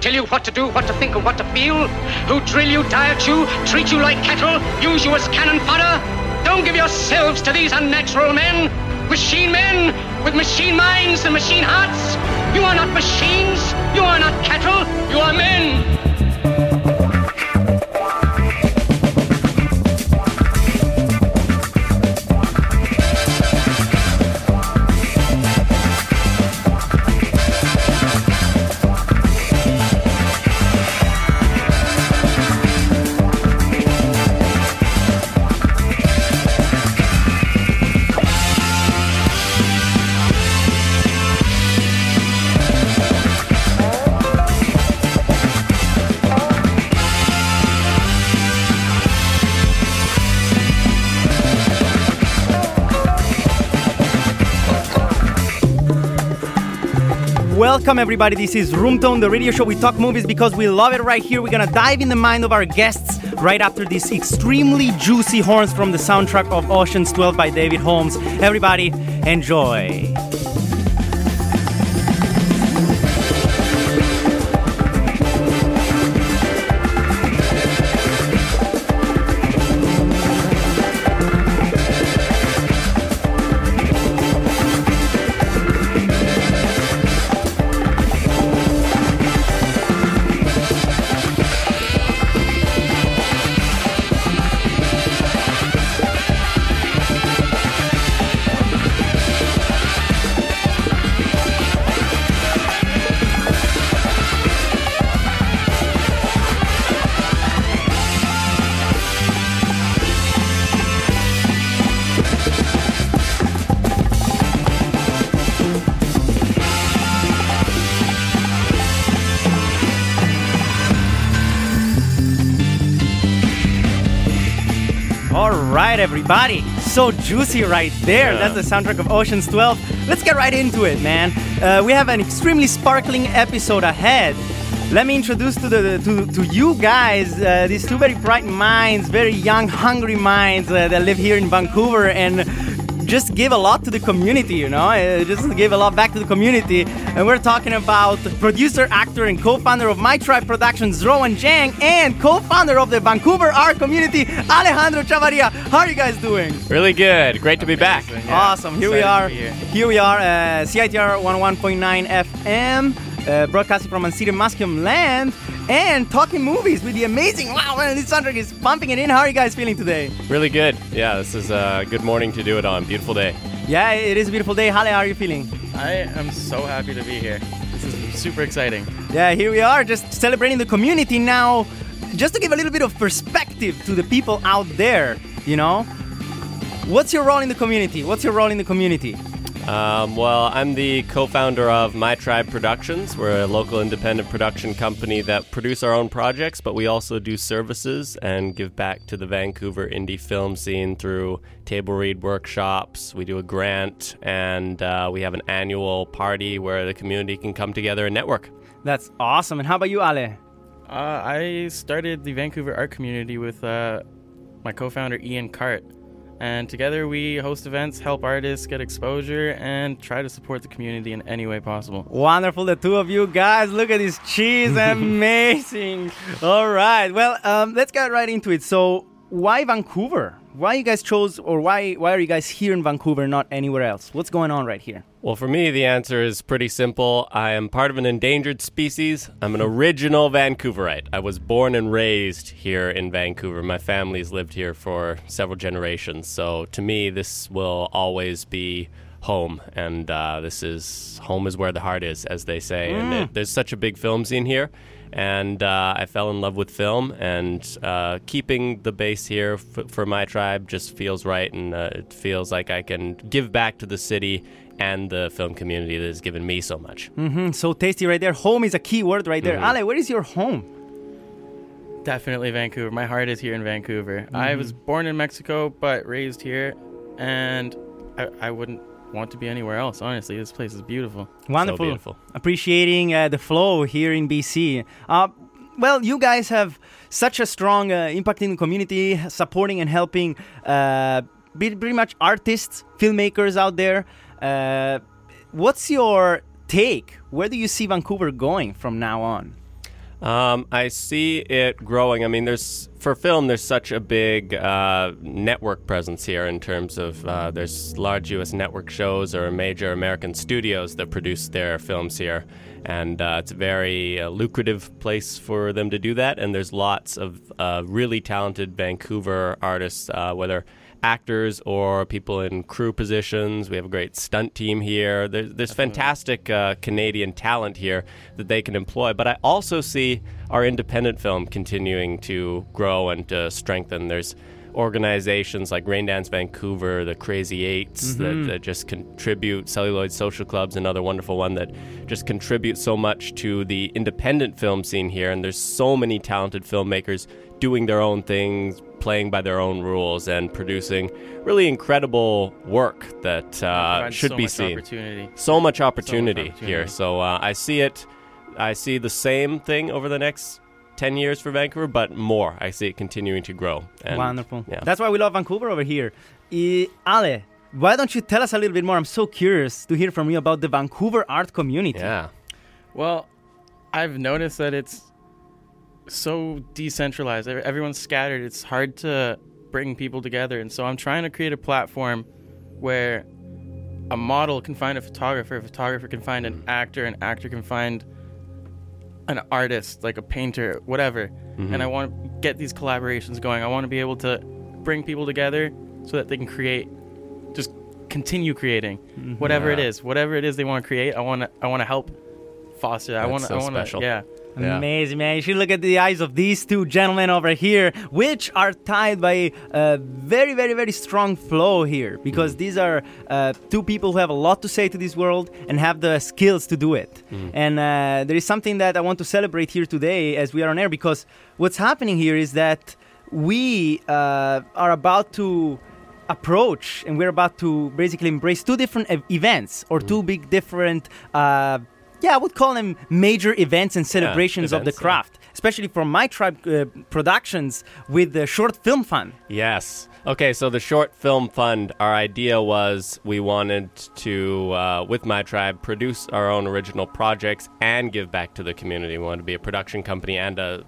tell you what to do, what to think, and what to feel, who drill you, diet you, treat you like cattle, use you as cannon fodder. Don't give yourselves to these unnatural men, machine men with machine minds and machine hearts. You are not machines, you are not cattle, you are men. Welcome, everybody. This is Room Tone, the radio show. We talk movies because we love it right here. We're gonna dive in the mind of our guests right after these extremely juicy horns from the soundtrack of Ocean's 12 by David Holmes. Everybody, enjoy. Everybody. So juicy right there. Yeah. That's the soundtrack of Ocean's 12. Let's get right into it, man. Uh, we have an extremely sparkling episode ahead. Let me introduce to the to, to you guys uh, these two very bright minds, very young, hungry minds uh, that live here in Vancouver and just give a lot to the community, you know, uh, just give a lot back to the community. And we're talking about producer, actor, and co-founder of My Tribe Productions, Rowan Jang, and co-founder of the Vancouver art community, Alejandro Chavarria. How are you guys doing? Really good. Great to be back. Awesome. Here we Excited to are. here. Here we are. Uh, CITR 101.9 FM. Uh, broadcasting from Ancient Musqueam land and talking movies with the amazing wow man this soundtrack is pumping it in how are you guys feeling today Really good. Yeah, this is a good morning to do it on. Beautiful day. yeah it is a beautiful day Ale, how are you feeling I am so happy to be here. This is super exciting. Yeah, here we are, just celebrating the community now. Just to give a little bit of perspective to the people out there, you know, what's your role in the community? What's your role in the community? Um, well, I'm the co-founder of My Tribe Productions. We're a local independent production company that produce our own projects, but we also do services and give back to the Vancouver indie film scene through table read workshops. We do a grant, and uh, we have an annual party where the community can come together and network. That's awesome. And how about you, Ale? Uh, I started the Vancouver art community with uh, my co-founder Ian Cart, and together we host events, help artists get exposure, and try to support the community in any way possible. Wonderful, the two of you guys. Look at this cheese, amazing. All right, well, um, let's get right into it. So, why Vancouver? Why you guys chose, or why why are you guys here in Vancouver, not anywhere else? What's going on right here? Well, for me, the answer is pretty simple. I am part of an endangered species. I'm an original Vancouverite. I was born and raised here in Vancouver. My family's lived here for several generations. So to me, this will always be home. And uh, this is home is where the heart is, as they say. And it, there's such a big film scene here. And uh, I fell in love with film, and uh, keeping the base here f- for my tribe just feels right, and uh, it feels like I can give back to the city and the film community that has given me so much. Mm, so tasty right there. Home is a key word right there. Ale, where is your home? Definitely Vancouver. My heart is here in Vancouver. I was born in Mexico, but raised here, and I, I wouldn't want to be anywhere else. Honestly, this place is beautiful. Wonderful. beautiful. Appreciating uh, the flow here in BC. Uh, well, you guys have such a strong uh, impact in the community, supporting and helping uh, be- pretty much artists, filmmakers out there. Uh, what's your take? Where do you see Vancouver going from now on? Um, I see it growing. I mean, there's for film. There's such a big uh, network presence here in terms of uh, there's large U.S. network shows or major American studios that produce their films here, and uh, it's a very uh, lucrative place for them to do that. And there's lots of uh, really talented Vancouver artists, uh, whether actors or people in crew positions. We have a great stunt team here. There's, there's fantastic uh, Canadian talent here that they can employ. But I also see our independent film continuing to grow and to strengthen. There's organizations like Raindance Vancouver, the Crazy 8s that, that just contribute, Celluloid Social Clubs, another wonderful one that just contribute so much to the independent film scene here. And there's so many talented filmmakers doing their own things, playing by their own rules, and producing really incredible work that uh, should so be much seen. Opportunity. So much opportunity, opportunity. here. So uh, I see it. I see the same thing over the next 10 years for Vancouver, but more. I see it continuing to grow. And, Wonderful. Yeah. That's why we love Vancouver over here. Ale, why don't you tell us a little bit more? I'm so curious to hear from you about the Vancouver art community. yeah. Well, I've noticed that it's so decentralized. Everyone's scattered. It's hard to bring people together. And so I'm trying to create a platform where a model can find a photographer, a photographer can find an actor, an actor can find an artist, like a painter, whatever. And I mm-hmm. want to get these collaborations going. I want to be able to bring people together so that they can create, just continue creating mm-hmm. whatever it Yeah. is, whatever it is they want to create. I want to, I want to help foster. that. I want to, so I want to, yeah. Yeah. Amazing, man. You should look at the eyes of these two gentlemen over here, which are tied by a very, very, very strong flow here, because these are uh, two people who have a lot to say to this world and have the skills to do it. And uh, there is something that I want to celebrate here today as we are on air, because what's happening here is that we uh, are about to approach and we're about to basically embrace two different ev- events or two big different uh, yeah i would call them major events and celebrations of the events, yeah. craft especially from my tribe uh, productions with the short film fund Yes. Okay, so the short film fund, our idea was we wanted to, uh, with my tribe, produce our own original projects and give back to the community. We wanted to be a production company and a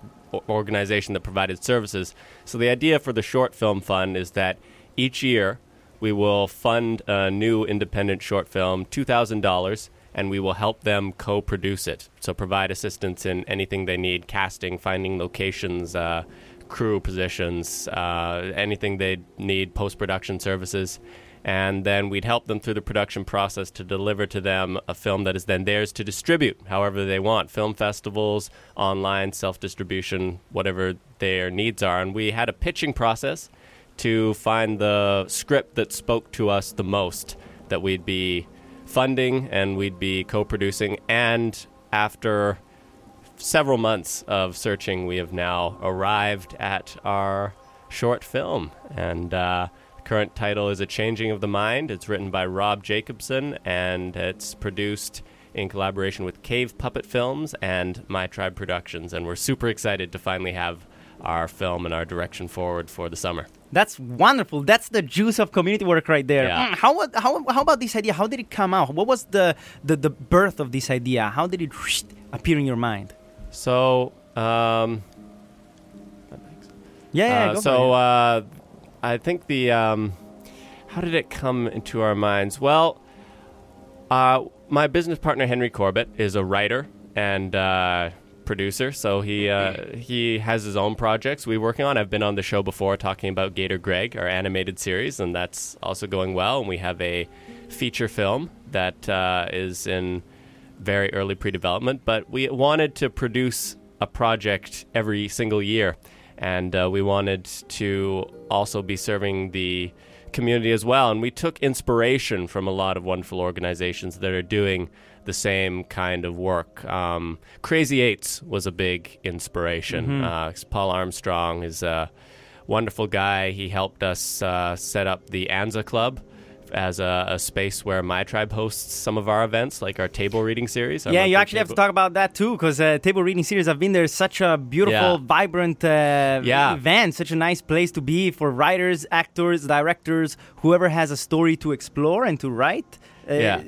organization that provided services. So the idea for the short film fund is that each year we will fund a new independent short film, two thousand dollars, and we will help them co-produce it. So provide assistance in anything they need, casting, finding locations, uh, crew positions, uh, anything they need, post-production services. And then we'd help them through the production process to deliver to them a film that is then theirs to distribute however they want film festivals, online, self distribution, whatever their needs are. And we had a pitching process to find the script that spoke to us the most that we'd be funding and we'd be co producing. And after several months of searching, we have now arrived at our short film. And uh, the current title is A Changing of the Mind. It's written by Rob Jacobsen and it's produced in collaboration with Cave Puppet Films and My Tribe Productions. And we're super excited to finally have our film and our direction forward for the summer. That's wonderful. That's the juice of community work right there. Yeah. Mm, how, how, how about this idea? How did it come out? What was the, the, the birth of this idea? How did it appear in your mind? So, um, yeah, yeah Uh, go so uh, I think the um, how did it come into our minds? Well, uh, my business partner Henry Corbett is a writer and uh, producer, so he uh, he has his own projects we're working on. I've been on the show before talking about Gator Greg, our animated series, and that's also going well. And we have a feature film that uh, is in very early pre-development, but we wanted to produce a project every single year, and uh, we wanted to also be serving the community as well. And we took inspiration from a lot of wonderful organizations that are doing the same kind of work. Um, Crazy Eights was a big inspiration. Uh, Paul Armstrong is a wonderful guy. He helped us uh, set up the Anza Club as a, a space where my tribe hosts some of our events, like our table reading series. Yeah, you actually have to talk about that too, because uh, table reading series. I've been there. Such a beautiful, Yeah. vibrant uh, Yeah. event. Such a nice place to be for writers, actors, directors, whoever has a story to explore and to write. Uh, Yeah.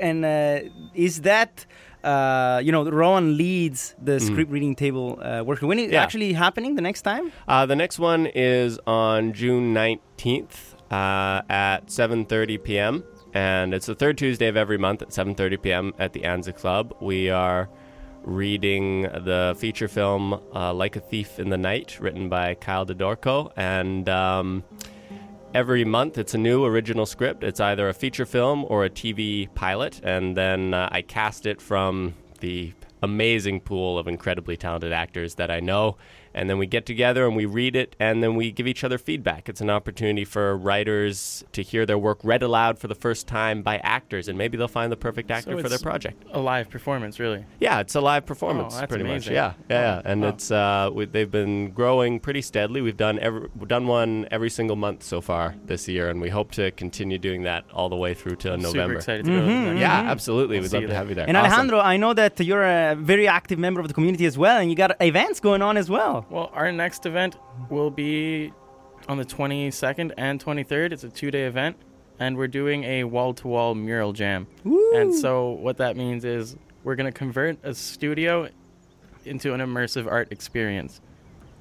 And uh, is that? Uh, you know, Rowan leads the script reading table uh, workshop. When is it. Yeah. actually happening? The next time? Uh, the next one is on June 19th uh, at 7:30 p.m. and it's the third Tuesday of every month at 7:30 p.m. at the Anza Club. We are reading the feature film uh, "Like a Thief in the Night," written by Kyle DeDorco, and um, every month it's a new original script. It's either a feature film or a TV pilot, and then uh, I cast it from the amazing pool of incredibly talented actors that I know. And then we get together and we read it, and then we give each other feedback. It's an opportunity for writers to hear their work read aloud for the first time by actors, and maybe they'll find the perfect actor for their project. A live performance, really. Yeah, it's a live performance, Oh, that's pretty amazing. much. Yeah, yeah, yeah. and wow. it's uh, we, they've been growing pretty steadily. We've done every, we've done one every single month so far this year, and we hope to continue doing that all the way through to Super November. excited to go. to the next Yeah, one. absolutely. We'll We'd love to there. have you there. And Awesome. Alejandro, I know that you're a very active member of the community as well, and you got events going on as well. Well, our next event will be on the 22nd and 23rd. It's a two day event, and we're doing a wall to wall mural jam. And so, what that means is we're going to convert a studio into an immersive art experience.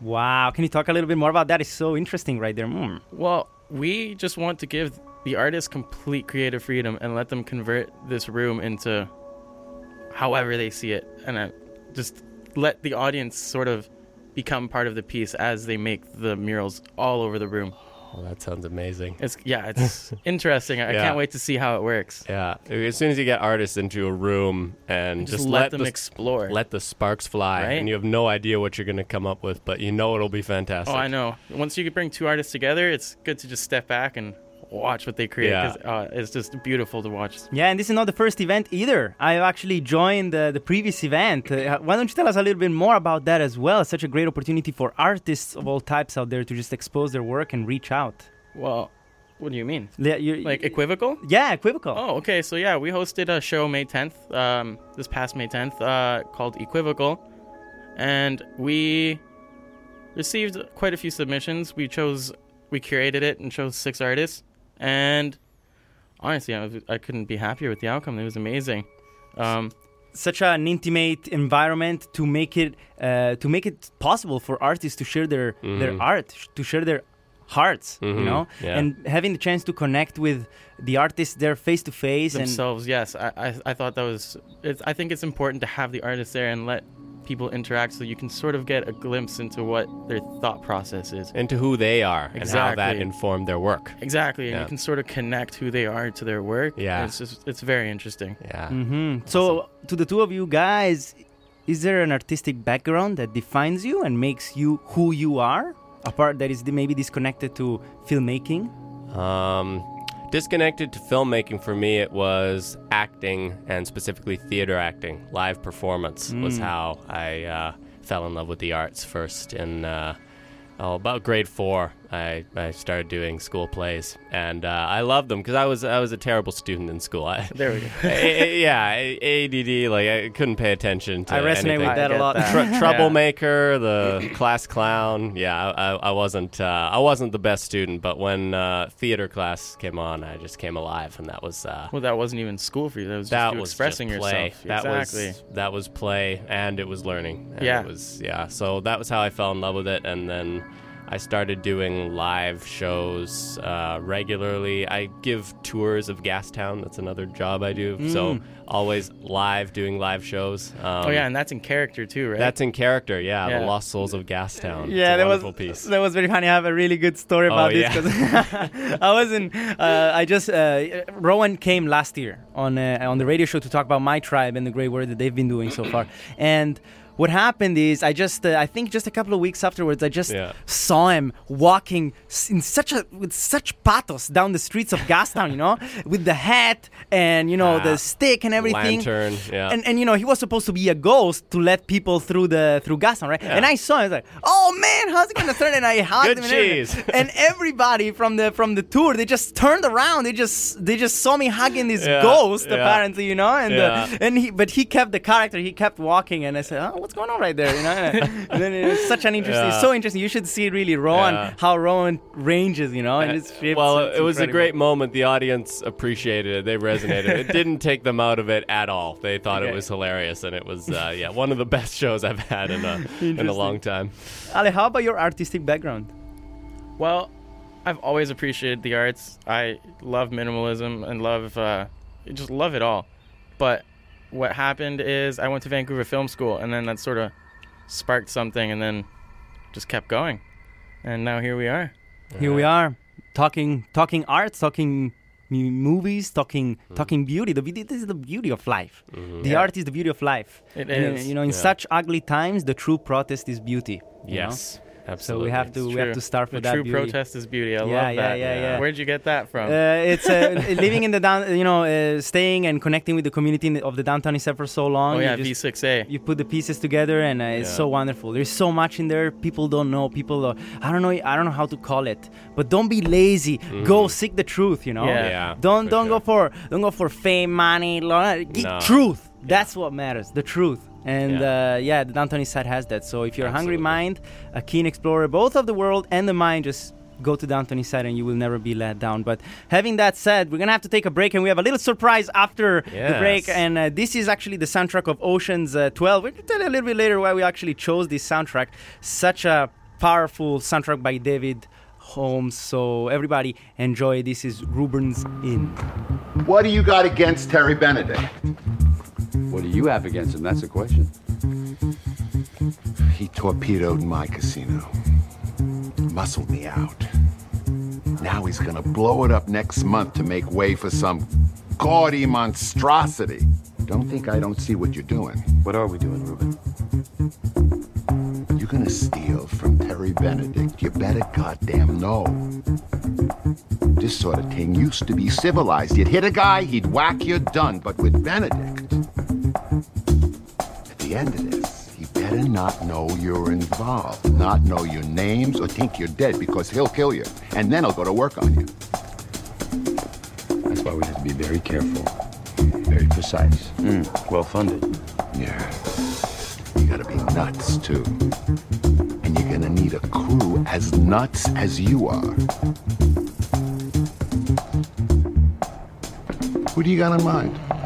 Wow, can you talk a little bit more about that? It's so interesting right there. Mm. Well, we just want to give the artists complete creative freedom and let them convert this room into however they see it, and uh, just let the audience sort of become part of the piece as they make the murals all over the room. Oh, that sounds amazing. It's yeah, it's interesting. I Yeah. can't wait to see how it works. Yeah, as soon as you get artists into a room and Just, just, let, them the, explore. let the sparks fly, Right? and you have no idea what you're going to come up with, but you know it'll be fantastic. oh, I know. Once you bring two artists together, it's good to just step back and watch what they create. Yeah. 'cause, uh, it's just beautiful to watch. Yeah, and this is not the first event either. I actually joined uh, the previous event. Uh, why don't you tell us a little bit more about that as well? Such a great opportunity for artists of all types out there to just expose their work and reach out. Well, what do you mean? Yeah, you, Like equivocal? yeah, equivocal. Oh, okay. So yeah, we hosted a show May 10th, um, this past May 10th, uh, called Equivocal, and we received quite a few submissions. We chose, we curated it and chose six artists, and honestly, I, was, I couldn't be happier with the outcome. It was amazing. Um, Such an intimate environment to make it uh, to make it possible for artists to share their their art, to share their hearts, you Mhm, know, yeah. and having the chance to connect with the artists there face to face and themselves, yes. I, I, I thought that was. It's, I think it's important to have the artists there and let people interact so you can sort of get a glimpse into what their thought process is. Into who they are and how that Exactly. informed their work. Exactly, and Yeah. you can sort of connect who they are to their work. Yeah. it's just it's very interesting. Yeah. hmm So, to the two of you guys, is there an artistic background that defines you and makes you who you are? A part that is maybe disconnected to filmmaking? Um, disconnected to filmmaking for me, it was acting and specifically theater acting. Live performance was how I uh, fell in love with the arts first. In uh, oh, about grade four, I, I started doing school plays, and uh, I loved them because I was I was a terrible student in school. I, There we go. A- a- yeah, ADD. Like I couldn't pay attention to I resonate anything. with that a lot. that. Tr- troublemaker, the class clown. Yeah, I, I, I wasn't uh, I wasn't the best student, but when uh, theater class came on, I just came alive, and that was uh, Well, that wasn't even school for you. That was just that you was expressing yourself. That exactly. was that was play, and it was learning. Yeah. it was yeah. So that was how I fell in love with it, and then. I started doing live shows uh, regularly. I give tours of Gastown. That's another job I do. So always live, doing live shows. Um, oh yeah, and that's in character too, right? that's in character, yeah. Yeah. The Lost Souls of Gastown. Yeah, it's a that was wonderful piece. that was very funny. I have a really good story about Oh, this yeah. because I was in. Uh, I just uh, Rowan came last year on uh, on the radio show to talk about my tribe and the great work that they've been doing so far. And what happened is I just uh, I think just a couple of weeks afterwards I just Yeah. saw him walking in such a with such pathos down the streets of Gastown, you know, with the hat and you know Ah, the stick and everything. lantern, yeah. And and you know he was supposed to be a ghost to let people through the through Gastown, right? And I saw him I was like, oh man, how's it gonna turn? And I hugged Good him and And everybody from the from the tour they just turned around. They just they just saw me hugging this Yeah, ghost yeah. apparently, you know, and uh, and he but he kept the character. He kept walking, and I said, "Oh, what's going on right there?" You know. and then it was such an interesting, Yeah. so interesting. You should see really Rowan Yeah. how Rowan ranges, you know, and it's, it's well, it's it was a great moment. The audience appreciated it. They resonated. it didn't take them out of it at all. They thought it was hilarious, and it was uh, yeah one of the best shows I've had in a in a long time. Ale, how about your artistic background? Well, I've always appreciated the arts. I love minimalism and love uh, just love it all. But what happened is I went to Vancouver Film School, and then that sort of sparked something, and then just kept going, and now here we are. Here we are, talking talking arts, talking mu- movies, talking Hmm. talking beauty. The beauty, this is the beauty of life. Mm-hmm. The Yeah. art is the beauty of life. It And, is. You know, in Yeah. such ugly times, the true protest is beauty. you know? Yes, So absolutely. we have to It's we have to start the with that true beauty. protest is beauty. I Yeah, love yeah, that. yeah, yeah. yeah. Where'd you get that from? Uh, it's uh, living in the down, you know, uh, staying and connecting with the community in the- of the downtown East Side for so long. oh yeah, V6A. you put the pieces together and uh, it's Yeah. so wonderful there's so much in there people don't know people uh, i don't know i don't know how to call it but don't be lazy go seek the truth you know Yeah. Mm-hmm. Yeah, don't don't go for don't go for fame money lo- get No. truth that's what matters the truth and Yeah. Uh, yeah the downtown east side has that so if you're a hungry mind a keen explorer both of the world and the mind just go to downtown east side and you will never be let down but having that said we're gonna have to take a break and we have a little surprise after the break and uh, this is actually the soundtrack of Ocean's uh, 12. We'll tell you a little bit later why we actually chose this soundtrack. Such a powerful soundtrack by David Holmes. So everybody enjoy. This is Ruben's Inn. What do you got against Terry Benedict? What do you have against him? That's the question. He torpedoed my casino, muscled me out. Now he's gonna blow it up next month to make way for some gaudy monstrosity. Don't think I don't see what you're doing. What are we doing, Reuben? You're gonna steal from Terry Benedict. You better goddamn know. This sort of thing used to be civilized. You'd hit a guy, he'd whack you, done. But with Benedict, at the end of this, he better not know you're involved, not know your names, or think you're dead because he'll kill you. And then he'll go to work on you. That's why we have to be very careful. Very precise. Hmm. Well funded. Yeah. You gotta be nuts, too. And you're gonna need a crew as nuts as you are. Who do you got in mind?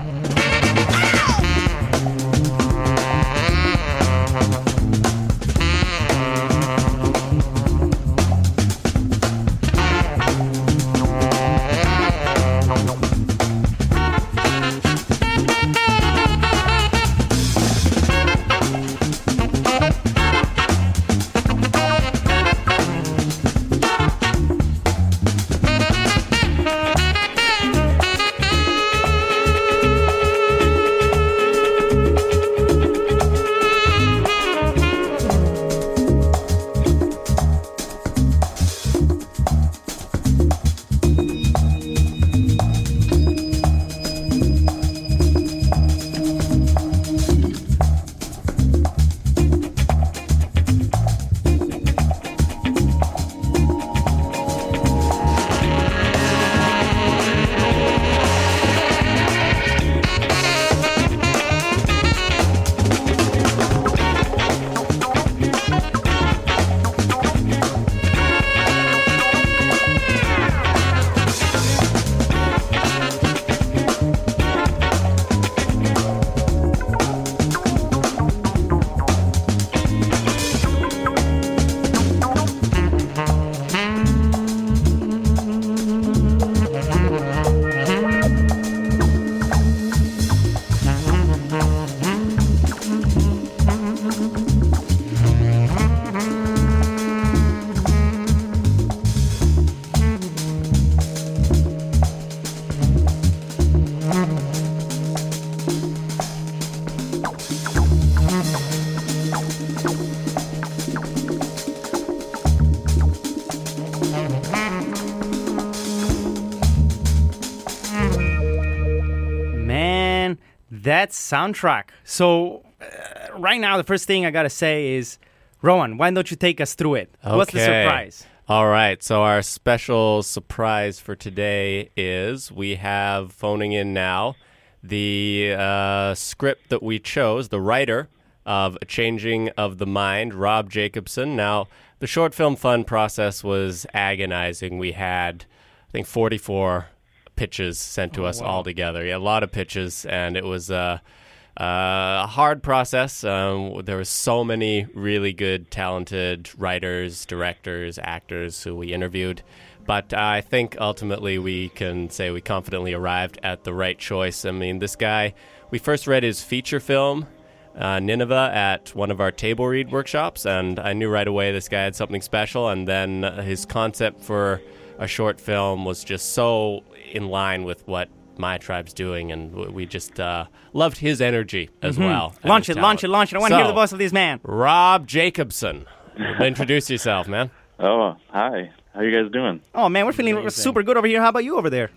That soundtrack. So, uh, right now, the first thing I gotta say is, Rowan, why don't you take us through it? What's the surprise? All right. So our special surprise for today is we have phoning in now the uh, script that we chose, the writer of A Changing of the Mind, Rob Jacobsen. Now, the short film fund process was agonizing. We had, I think, 44 pitches sent to us all together. Yeah, a lot of pitches, and it was uh, uh, a hard process. Um, there were so many really good, talented writers, directors, actors who we interviewed. But I think ultimately we can say we confidently arrived at the right choice. I mean, this guy, we first read his feature film, uh, Nineveh, at one of our table read workshops, and I knew right away this guy had something special. And then uh, his concept for a short film was just so in line with what my tribe's doing, and we just uh, loved his energy as well. Mm-hmm. Launch his it, launch it, launch it. I want to hear the voice of this man. Rob Jacobsen. Introduce yourself, man. Oh, hi. How you guys doing? Oh man, we're feeling Amazing. super good over here. How about you over there?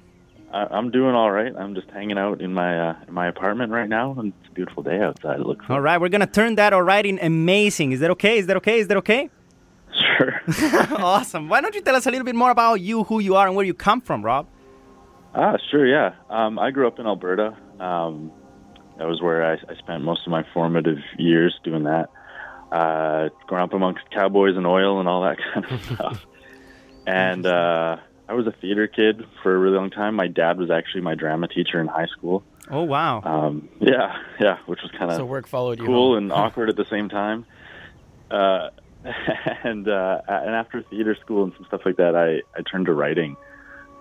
I, I'm doing all right. I'm just hanging out in my uh, in my apartment right now, and it's a beautiful day outside. It looks All right, we're gonna turn that all right in amazing. Is that okay? Is that okay? Is that okay? Sure. awesome. Why don't you tell us a little bit more about you, who you are, and where you come from, Rob? ah, sure. Yeah. Um, I grew up in Alberta. Um, that was where I, I spent most of my formative years doing that. Uh, growing up amongst cowboys and oil and all that kind of stuff. And uh, I was a theater kid for a really long time. My dad was actually my drama teacher in high school. Oh wow. Um, yeah, yeah, which was kind of So work followed you. cool home. and awkward at the same time. Uh, and uh, and after theater school and some stuff like that, I, I turned to writing,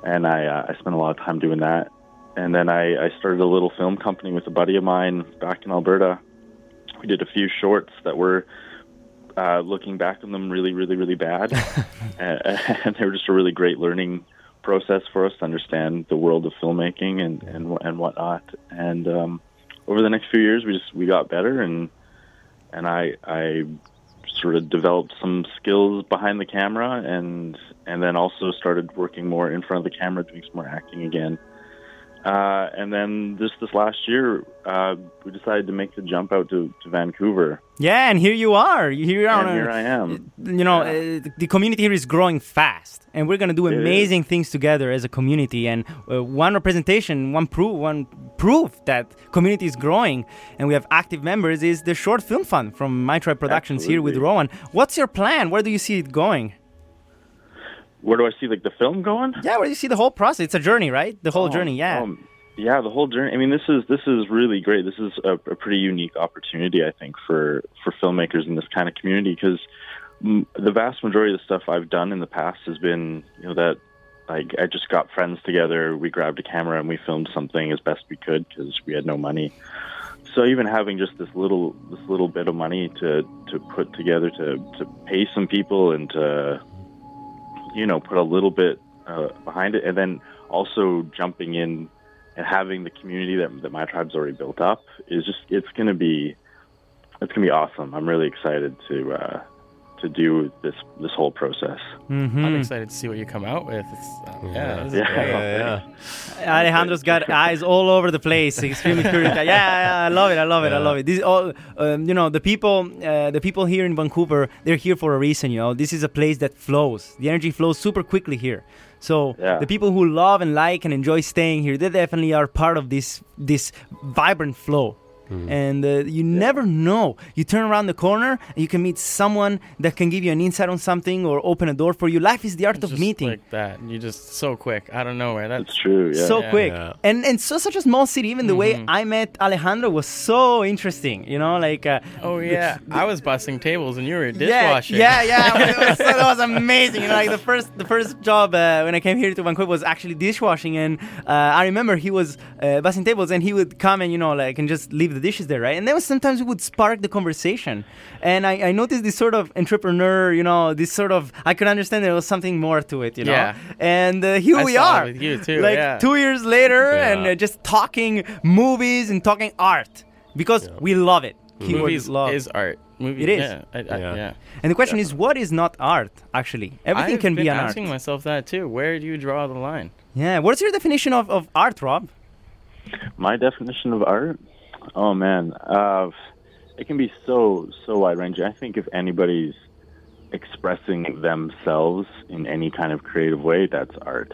and I uh, I spent a lot of time doing that. And then I, I started a little film company with a buddy of mine back in Alberta. We did a few shorts that were, uh, looking back on them, really, really, really bad, and, and they were just a really great learning process for us to understand the world of filmmaking and and and whatnot. And um, over the next few years, we just we got better, and and I I sort of developed some skills behind the camera, and and then also started working more in front of the camera, doing some more acting again. Uh, and then this this last year, uh, we decided to make the jump out to, to Vancouver, Yeah, and here you are. Here you are. and here I am. you know, uh, the community here is growing fast, and we're gonna do amazing things together as a community. And uh, one representation, one proof, one proof that community is growing, and we have active members is the Short Film Fund from My Tribe Productions here with Rowan. What's your plan? Where do you see it going? Where do I see like the film going? Yeah, where do you see the whole process? It's a journey, right? The whole Oh, journey. Yeah. um, yeah, the whole journey. I mean, this is this is really great. This is a, a pretty unique opportunity, I think, for for filmmakers in this kind of community because mm, the vast majority of the stuff I've done in the past has been, you know, that like I just got friends together, we grabbed a camera and we filmed something as best we could because we had no money. So even having just this little this little bit of money to to put together to to pay some people and to you know put a little bit uh, behind it, and then also jumping in and having the community that that my tribe's already built up is just it's going to be it's going to be awesome. I'm really excited to uh, to do this this whole process. Mm-hmm. I'm excited to see what you come out with. It's, uh, yeah, this Yeah. Yeah, yeah. Alejandro's got eyes all over the place. Extremely curious. Yeah, yeah, I love it. I love it. I love it. This all, um, you know, the people, uh, the people here in Vancouver, they're here for a reason. You know, this is a place that flows. The energy flows super quickly here. So Yeah. the people who love and like and enjoy staying here, they definitely are part of this this vibrant flow. And uh, you never know. You turn around the corner and you can meet someone that can give you an insight on something or open a door for you. Life is the art It's of just meeting. like that. You just so quick out of nowhere. It's That's true. Yeah. so Yeah. quick Yeah. and and so such a small city even the way Mhm. i met alejandro was so interesting you know like uh, oh yeah. I was busting tables and you were dishwashing. yeah yeah yeah it was, that was amazing you know like the first the first job uh, when i came here to vancouver was actually dishwashing and uh, i remember he was uh, busting tables and he would come and you know like and just leave the dishes there right and then sometimes we would spark the conversation and I, I noticed this sort of entrepreneur you know this sort of i could understand there was something more to it you know Yeah. and uh, here I we saw it are with you, too, like yeah. two years later Yeah. and uh, just talking movies and talking art because we love it Keyword Movies love. is art. Movie, It is. Yeah. I, I, Yeah. yeah. and the question is what is not art actually everything I've can been be an art asking myself that too. Where do you draw the line? yeah what's your definition of, of art rob My definition of art, Oh man, uh, it can be so so wide ranging. I think if anybody's expressing themselves in any kind of creative way, that's art.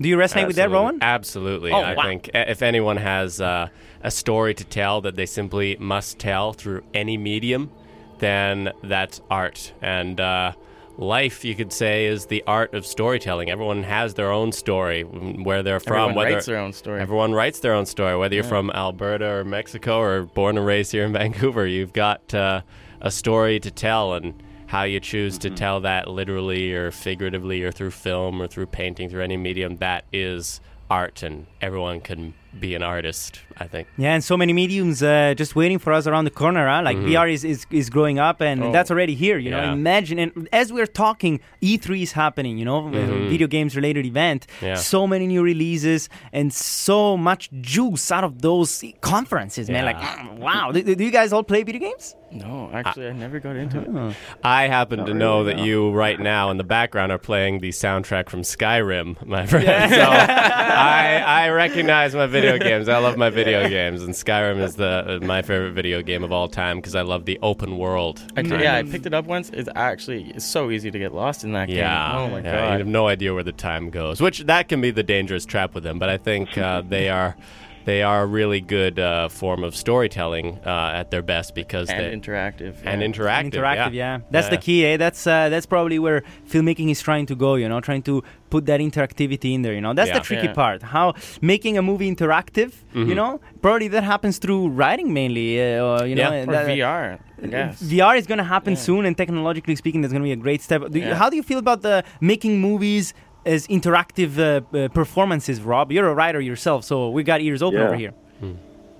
Do you resonate with that, Absolutely. Rowan? Absolutely. Oh, I wow. think if anyone has uh, a story to tell that they simply must tell through any medium, then that's art. And uh, life, you could say, is the art of storytelling. Everyone has their own story, where they're from. Everyone whether writes their own story. Everyone writes their own story, whether you're from Alberta or Mexico or born and raised here in Vancouver. You've got uh, a story to tell, and how you choose Mm-hmm. to tell that literally or figuratively or through film or through painting, through any medium, that is art, and everyone can be an artist, I think. Yeah, and so many mediums uh, just waiting for us around the corner. Huh? Like VR is, is, is growing up, and Oh. that's already here. You know, imagine. And as we're talking, E3 is happening. You know, a video games related event. Yeah. So many new releases and so much juice out of those conferences, man. Like, Yeah. mm, wow. Do, do you guys all play video games? No, actually, I never got into it. I happen to know really, that no. you right now in the background are playing the soundtrack from Skyrim, my friend. So I, I recognize my video games. I love my video games, and Skyrim is the my favorite video game of all time because I love the open world. I did- kind yeah, I picked it up once. It's actually it's so easy to get lost in that game. Yeah. Oh my yeah, You god. have no idea where the time goes, which that can be the dangerous trap with them. But I think uh, they are they are a really good uh, form of storytelling uh, at their best because and they interactive. and yeah. interactive. Interactive, yeah. That's the key, eh? That's uh, that's probably where filmmaking is trying to go. You know, trying to put that interactivity in there. You know, that's Yeah. the tricky Yeah. part. How making a movie interactive. Mm-hmm. You know, probably that happens through writing mainly. Uh, or, you know, Yeah. and or that- VR. I guess. VR is going to happen Yeah. soon, and technologically speaking, that's going to be a great step. Do you, Yeah. How do you feel about the making movies as interactive uh, uh, performances, Rob? You're a writer yourself, so we got ears open Yeah. over here.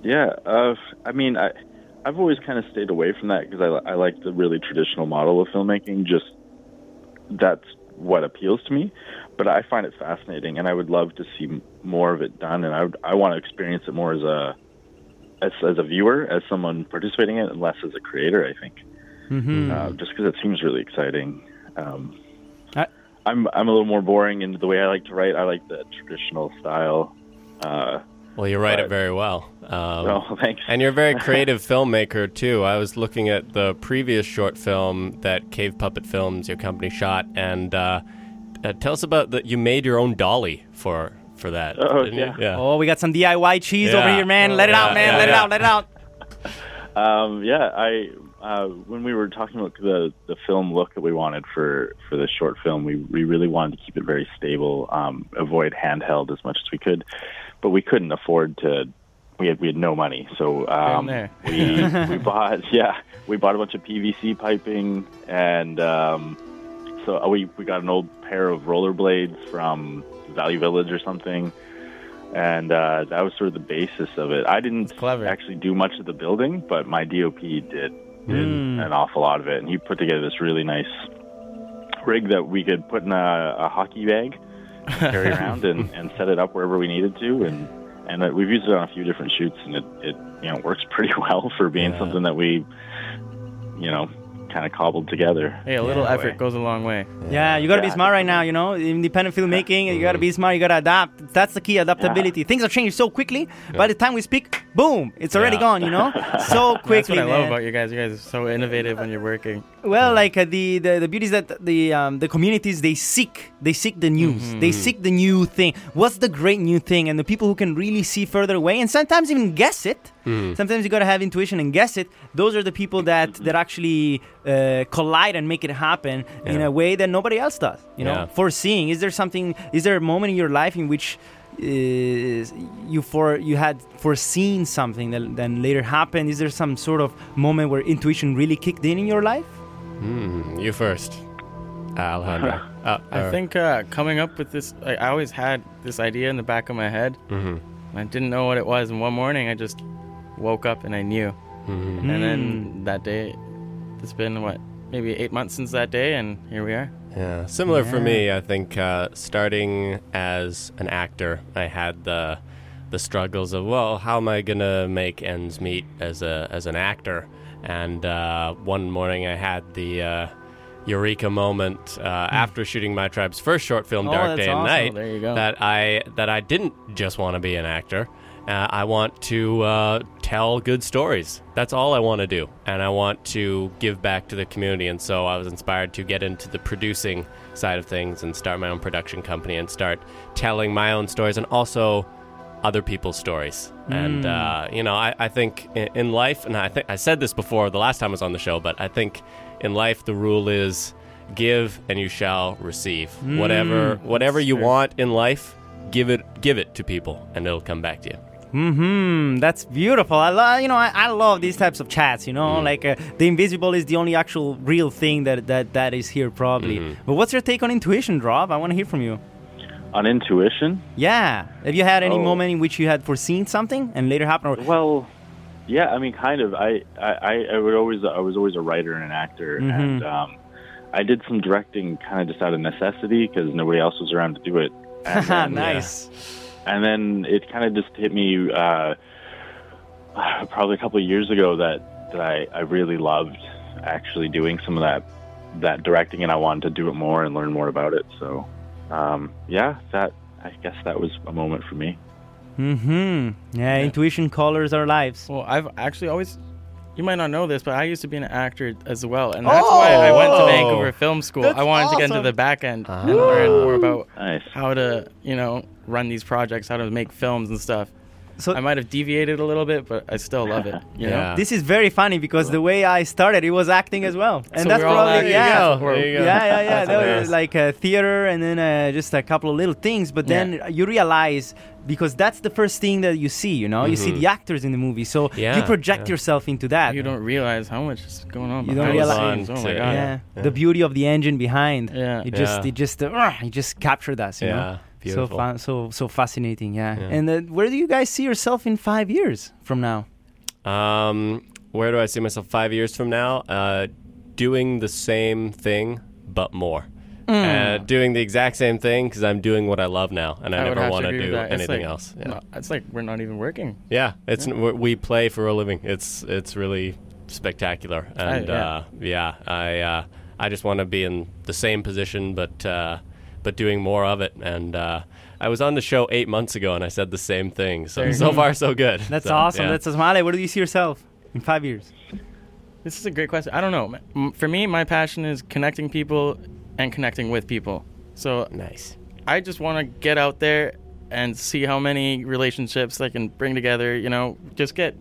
Yeah, uh, I mean, I, I've always kind of stayed away from that because I, I like the really traditional model of filmmaking. Just that's what appeals to me. But I find it fascinating, and I would love to see more of it done. And I would, I want to experience it more as a as, as a viewer, as someone participating in it, and less as a creator. I think, Mm-hmm. uh, just because it seems really exciting. Um, I- I'm I'm a little more boring in the way I like to write. I like the traditional style. Uh, Well, you write it very well. Um, well, thanks. And you're a very creative filmmaker too. I was looking at the previous short film that Cave Puppet Films, your company, shot, and uh, uh, tell us about that. You made your own dolly for for that. Oh, yeah. yeah. Oh, we got some DIY cheese over here, man. Let it out, man. yeah, let it out. Let it out. Um, yeah, I uh, when we were talking about the the film look that we wanted for for the short film, we we really wanted to keep it very stable, um, avoid handheld as much as we could, but we couldn't afford to. We had we had no money, so um, we we bought yeah we bought a bunch of PVC piping and um, so uh, we we got an old pair of rollerblades from Value Village or something. And uh, that was sort of the basis of it. I didn't actually do much of the building, but my DOP did did Hmm. an awful lot of it, and he put together this really nice rig that we could put in a, a hockey bag, carry around, and, and set it up wherever we needed to, and and uh, we've used it on a few different shoots, and it, it you know works pretty well for being Yeah. something that we you know kind of cobbled together. Hey, a little Yeah. effort goes a long way. Yeah, you gotta be smart right now. You know, independent filmmaking. You gotta be smart. You gotta adapt. That's the key. Adaptability. Things are changing so quickly. By the time we speak, boom, it's already Yeah. gone. You know, so quickly. That's what I love about you guys. You guys are so innovative when you're working. Well, like uh, the, the the beauty is that the um, the communities they seek they seek the news they seek the new thing. What's the great new thing? And the people who can really see further away and sometimes even guess it. Sometimes you gotta have intuition and guess it. Those are the people that that actually uh, collide and make it happen in a way that nobody else does. You know, Yeah. foreseeing. Is there something? Is there a moment in your life in which is you for you had foreseen something that then later happened? Is there some sort of moment where intuition really kicked in in your life? Hmm, you first, Alejandro. Uh, I think uh, coming up with this, I, I always had this idea in the back of my head. mhm. I didn't know what it was, and one morning I just woke up and I knew. Mm-hmm. And then that day, it's been what, maybe eight months since that day, and here we are. Yeah, similar for me. I think uh, starting as an actor, I had the the struggles of well, how am I gonna make ends meet as a as an actor? And uh, one morning, I had the uh, eureka moment uh, after shooting my tribe's first short film, Oh, Dark Day and awesome. Night, There you go. that I that I didn't just want to be an actor. Uh, I want to uh, tell good stories. That's all I want to do. And I want to give back to the community. And so I was inspired to get into the producing side of things and start my own production company and start telling my own stories and also other people's stories. And, uh, you know, I, I think in, in life, and I think I said this before the last time I was on the show, but I think in life the rule is give and you shall receive. whatever whatever you want in life, give it give it to people and it'll come back to you. Hmm, that's beautiful. I love, you know, I, I love these types of chats. You know, like uh, the invisible is the only actual real thing that that that is here probably. But what's your take on intuition, Rob? I want to hear from you. On intuition, Yeah, have you had any Oh. moment in which you had foreseen something and later happened? Or Well, yeah, I mean, kind of. I, I, I would always, I was always a writer and an actor, and um, I did some directing kind of just out of necessity because nobody else was around to do it. Then, nice. And then it kind of just hit me uh, probably a couple of years ago that that I, I really loved actually doing some of that that directing, and I wanted to do it more and learn more about it. So, um, yeah, that I guess that was a moment for me. Hmm. Yeah, intuition colors our lives. Well, I've actually always. You might not know this, but I used to be an actor as well, and that's why I went to Oh! Vancouver Film School. I wanted to get into the back end ah. and learn more about Nice. how to, you know, run these projects, how to make films and stuff. So I might have deviated a little bit, but I still love it. You know? Yeah. this is very funny because the way I started, it was acting as well, and So that's we're probably actors. yeah. That's what we're- There you go. Yeah, yeah, yeah. That's That was like uh, theater, and then uh, just a couple of little things. But then Yeah. you realize because that's the first thing that you see. You know, you see the actors in the movie, so you project yeah. yourself into that. You don't realize how much is going on. You don't behind the realize- scenes. Oh my Yeah. god. yeah. Yeah. the beauty of the engine behind. Yeah. it just, Yeah. it just, uh, uh, it just captured us. You Yeah, know, beautiful. so fun, so so fascinating. Yeah. Yeah. And uh, where do you guys see yourself in five years from now? Um, where do I see myself five years from now? Uh, doing the same thing, but more. Uh, doing the exact same thing because I'm doing what I love now, and I, I never want to do anything like- else. Yeah, no, it's like we're not even working. yeah. It's we we play for a living. It's it's really spectacular, and yeah. uh, yeah, I uh, I just want to be in the same position, but uh, but doing more of it. And uh, I was on the show eight months ago, and I said the same thing. So There you so far so good. That's So, awesome. yeah. That's awesome. Ale, where do you see yourself in five years? This is a great question. I don't know. For me, my passion is connecting people and connecting with people. So nice. I just want to get out there and see how many relationships I can bring together. You know, just get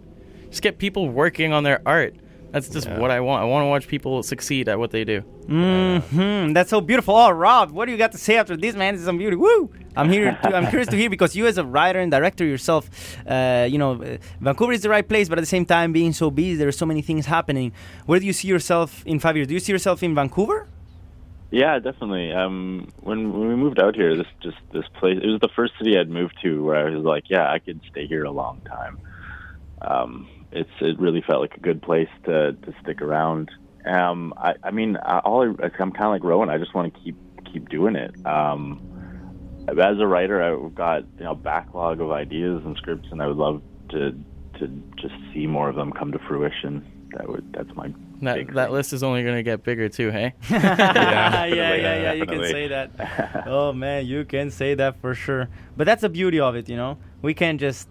just get people working on their art. That's just Yeah. what I want. I want to watch people succeed at what they do. Hmm, that's so beautiful. Oh, Rob, what do you got to say after this, man? This is some beauty. Woo! I'm here. To, I'm curious to hear because you, as a writer and director yourself, uh, you know, uh, Vancouver is the right place, but at the same time, being so busy, there are so many things happening. Where do you see yourself in five years? Do you see yourself in Vancouver? Yeah, definitely. Um, when when we moved out here, this just this place. It was the first city I'd moved to where I was like, yeah, I could stay here a long time. Um, it's it really felt like a good place to to stick around. Um, I, I mean, I, all I, I'm kind of like Rowan. I just want to keep keep doing it. Um, as a writer, I've got you know a backlog of ideas and scripts, and I would love to to just see more of them come to fruition. That would that's my That that list is only going to get bigger too. Hey. yeah, yeah, definitely, yeah, yeah. You can definitely. say that. oh man, you can say that for sure. But that's the beauty of it, you know. We can't just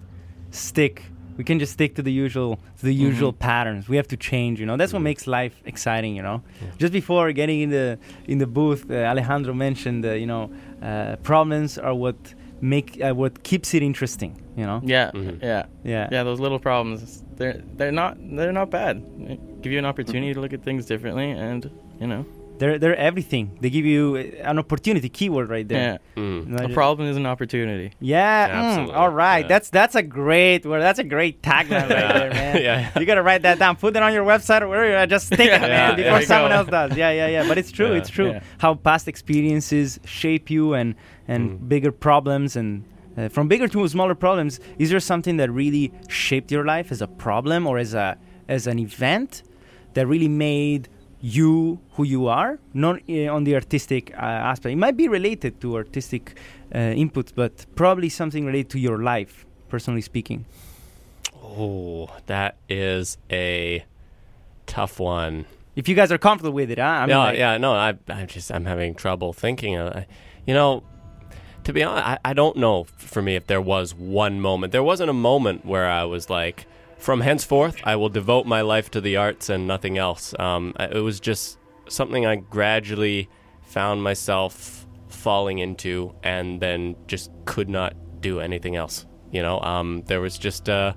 stick. We can just stick to the usual, to the usual patterns. We have to change, you know. That's what makes life exciting, you know. Just before getting in the in the booth, uh, Alejandro mentioned, uh, you know, uh, problems are what make uh, what keeps it interesting, you know. Yeah, Mhm. yeah, Yeah. yeah. Those little problems, they're they're not they're not bad. They give you an opportunity to look at things differently, and you know, They're they're everything. They give you uh, an opportunity. Keyword right there. yeah. Mm. You A ju- problem is an opportunity. Yeah, mm, Absolutely, all right. yeah. That's that's a great word. That's a great tagline right there, man. Yeah. You gotta write that down. Put it on your website or wherever. you Just stick it, man, there before you someone go. else does. Yeah, yeah, yeah. But it's true. Yeah, it's true. yeah. How past experiences shape you and and Mm. bigger problems and. Uh, from bigger to smaller problems, is there something that really shaped your life as a problem or as a as an event that really made you who you are? Not uh, on the artistic uh, aspect. It might be related to artistic uh, inputs, but probably something related to your life, personally speaking. Oh, that is a tough one. If you guys are comfortable with it, huh? I mean, no, like- yeah, no, I, I just, I'm having trouble thinking. Of, I, you know, to be honest, I, I don't know for me if there was one moment. There wasn't a moment where I was like, from henceforth, I will devote my life to the arts and nothing else. Um, it was just something I gradually found myself falling into and then just could not do anything else. You know, um, there was just uh,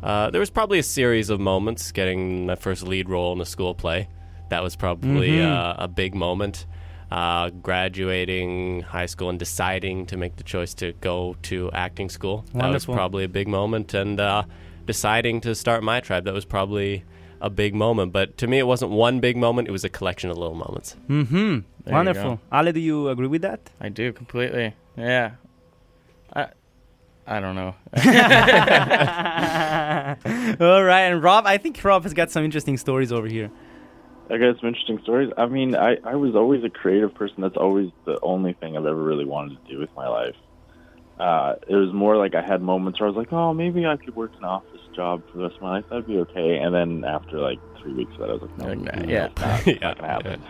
uh, there was probably a series of moments getting my first lead role in a school play. That was probably uh, a big moment. Uh, graduating high school and deciding to make the choice to go to acting school. That was probably a big moment. And uh, deciding to start my tribe, that was probably a big moment. But to me, it wasn't one big moment, it was a collection of little moments. Mm-hmm. you Wonderful. Ale, do you agree with that? I do completely. Yeah. I I don't know. All right, and Rob, I think Rob has got some interesting stories over here. I got some interesting stories. I mean, I, I was always a creative person. That's always the only thing I've ever really wanted to do with my life. Uh, it was more like I had moments where I was like, oh, maybe I could work in an office job for the rest of my life. That'd be okay. And then after like three weeks of that, I was like, no, Like, nah, no, yeah. it's not, it's not gonna happen.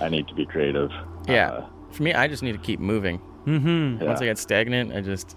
I need to be creative. yeah. Uh, For me, I just need to keep moving. Mm-hmm. Once I get stagnant, I just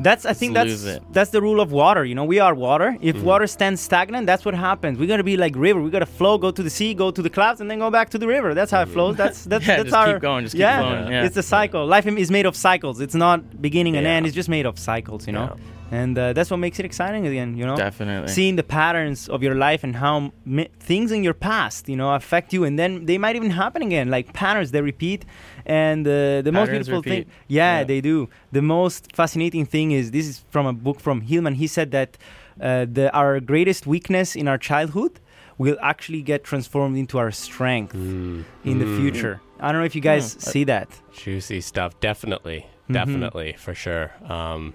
That's I think that's it. that's the rule of water. You know, we are water. If Mm-hmm. water stands stagnant, that's what happens. We're gonna be like river. We're gonna flow, go to the sea, go to the clouds, and then go back to the river. That's how it flows. That's that's Yeah, that's just our keep going, just keep yeah, flowing, yeah. It's a cycle. Life is made of cycles. It's not beginning and end. It's just made of cycles. You know, and uh, that's what makes it exciting again. You know, definitely. seeing the patterns of your life and how mi- things in your past, you know, affect you, and then they might even happen again, like patterns they repeat. And uh, the most Patterns beautiful thing, yeah, Yeah. they do. The most fascinating thing is this is from a book from Hillman. He said that uh, the our greatest weakness in our childhood will actually get transformed into our strength in the future. I don't know if you guys Hmm. see that. Juicy stuff. Definitely. Mm-hmm. Definitely, for sure. Um,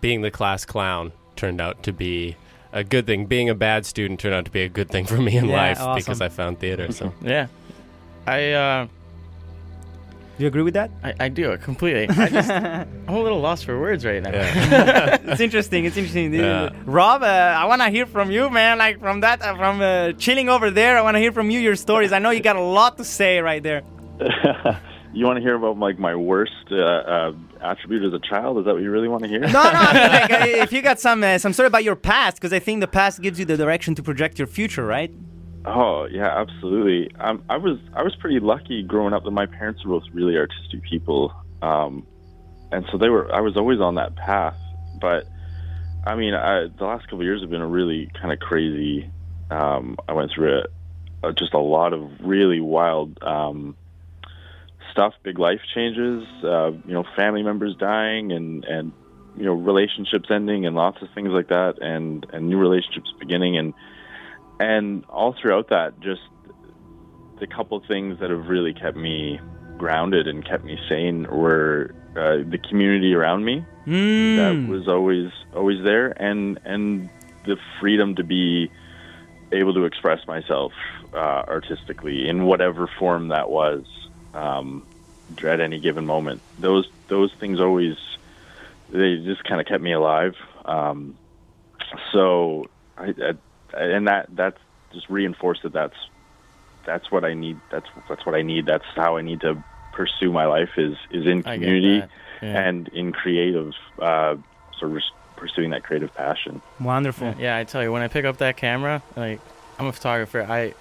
being the class clown turned out to be a good thing. Being a bad student turned out to be a good thing for me in Yeah, life because. I found theater. So yeah. I uh Do you agree with that? I, I do completely. I just I'm a little lost for words right now. yeah. it's interesting. It's interesting. Yeah. Rob, uh, I want to hear from you, man. Like from that, uh, from uh, chilling over there. I want to hear from you your stories. I know you got a lot to say right there. you want to hear about like my worst uh, uh, attribute as a child? Is that what you really want to hear? No, no. Like, uh, if you got some uh, some story about your past, because I think the past gives you the direction to project your future, right? Oh yeah, absolutely. Um, I was I was pretty lucky growing up that my parents were both really artistic people, um, and so they were. I was always on that path. But I mean, I, the last couple of years have been a really kind of crazy. Um, I went through a, a, just a lot of really wild um, stuff, big life changes. Uh, you know, family members dying and and you know relationships ending and lots of things like that, and and new relationships beginning and and all throughout that, just the couple things that have really kept me grounded and kept me sane were uh, the community around me Mm. that was always always there, and and the freedom to be able to express myself uh, artistically in whatever form that was um, at any given moment. Those those things always they just kind of kept me alive. Um, so I, I and that that's just reinforced that that's that's what I need. That's that's what I need. That's how I need to pursue my life is is in community. Yeah. and in creative uh, sort of pursuing that creative passion. Wonderful. Yeah, I tell you, when I pick up that camera, like I'm a photographer, I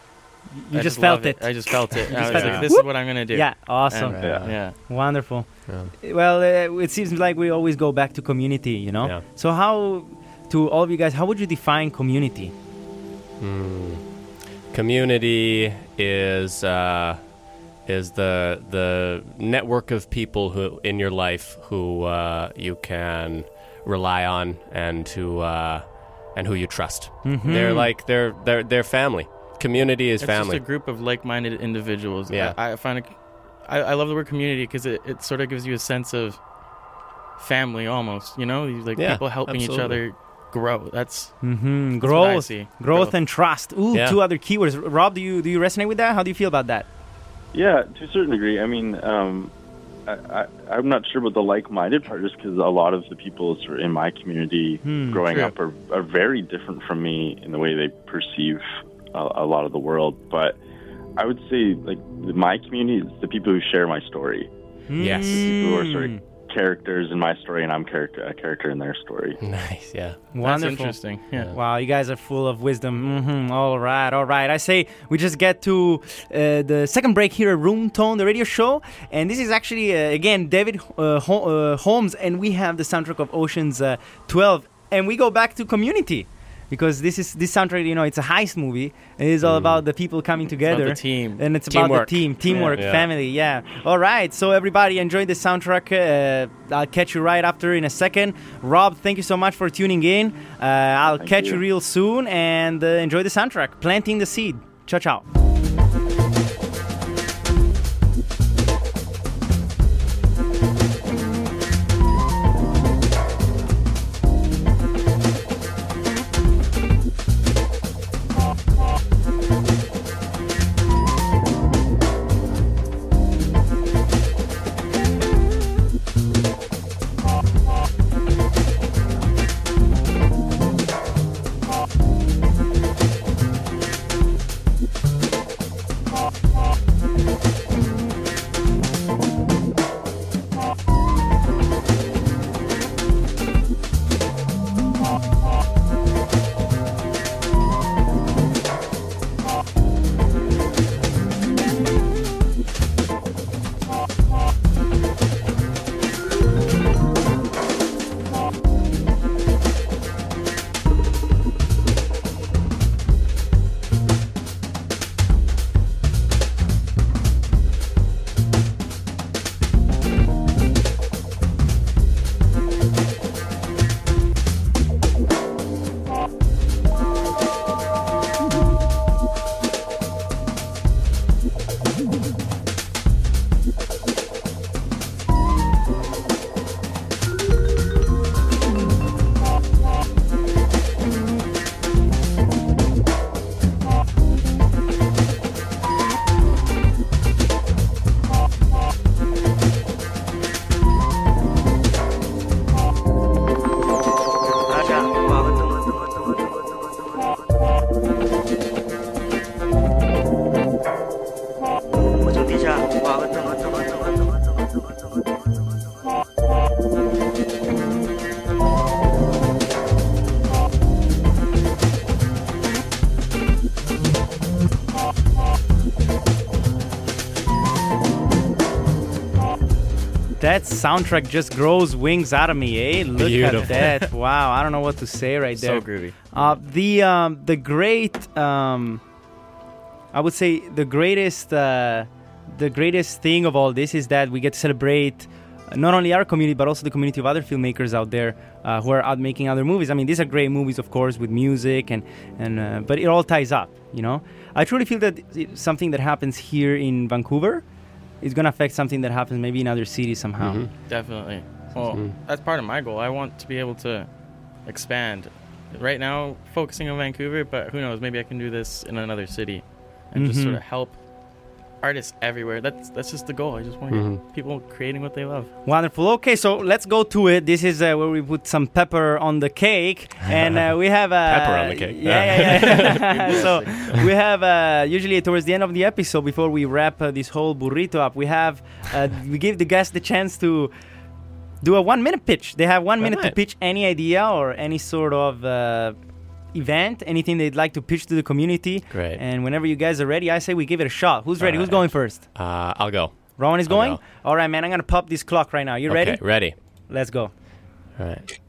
You I just love felt it. I just felt it. I was felt like, it. this Whoop. is what I'm gonna do. Yeah, awesome. And, Yeah. yeah. Wonderful. Yeah. Well, uh, it seems like we always go back to community, you know? Yeah. So, how, to all of you guys, how would you define community? community is uh, is the the network of people who in your life who uh, you can rely on and who uh, and who you trust. They're like they're they're they're family. Community is It's family. just a group of like-minded individuals. Yeah. I, I find it. I, I love the word community because it, it sort of gives you a sense of family almost. You know, like Yeah, people helping each other grow. That's Mm-hmm. That's what I Growth, see. growth, Growth. and trust. Ooh, Yeah. two other keywords. Rob, do you do you resonate with that? How do you feel about that? Yeah, to a certain degree. I mean, um, I, I, I'm not sure about the like-minded part, just because a lot of the people sort of in my community growing True. up are, are very different from me in the way they perceive a, a lot of the world. But I would say, like, my community is the people who share my story, yes. people who are sort of characters in my story, and I'm character a character in their story. Nice, yeah. That's Wonderful. interesting. Yeah. Wow, you guys are full of wisdom. hmm All right, all right. I say we just get to uh, the second break here at Room Tone, the radio show, and this is actually uh, again David uh, uh, Holmes, and we have the soundtrack of Ocean's uh, 12, and we go back to Community. Because this is this soundtrack, you know, it's a heist movie. It is all about the people coming together, the team. and it's about Teamwork. the team, teamwork, Yeah. family. Yeah. All right. So everybody enjoy the soundtrack. Uh, I'll catch you right after in a second. Rob, thank you so much for tuning in. Uh, I'll Thank catch you. you. real soon and uh, enjoy the soundtrack. Planting the seed. Ciao, ciao. Soundtrack just grows wings out of me, eh? Look Beautiful. at that. Wow, I don't know what to say right there. So groovy. Uh, the um, the great um, I would say the greatest uh, the greatest thing of all this is that we get to celebrate not only our community but also the community of other filmmakers out there uh, who are out making other movies. I mean, these are great movies, of course, with music and and uh, but it all ties up. You know, I truly feel that something that happens here in Vancouver is gonna affect something that happens maybe in other cities somehow. Mm-hmm. Definitely. Well, Mm. that's part of my goal. I want to be able to expand. Right now, focusing on Vancouver, but who knows? Maybe I can do this in another city and just sort of help artists everywhere. That's that's just the goal. I just want to Mhm. people creating what they love. Wonderful. Okay, so let's go to it. This is uh, where we put some pepper on the cake, and uh, we have uh, Pepper on the cake. Yeah, yeah, yeah. so we have uh, usually towards the end of the episode, before we wrap uh, this whole burrito up, we have uh, we give the guests the chance to do a one-minute pitch. They have one minute to pitch any idea or any sort of. Event anything they'd like to pitch to the community Great. and whenever you guys are ready i say we give it a shot who's ready who's going first Uh, I'll go. rowan is I'll going go. all right man i'm gonna pop this clock right now you ready Okay, ready. let's go All right.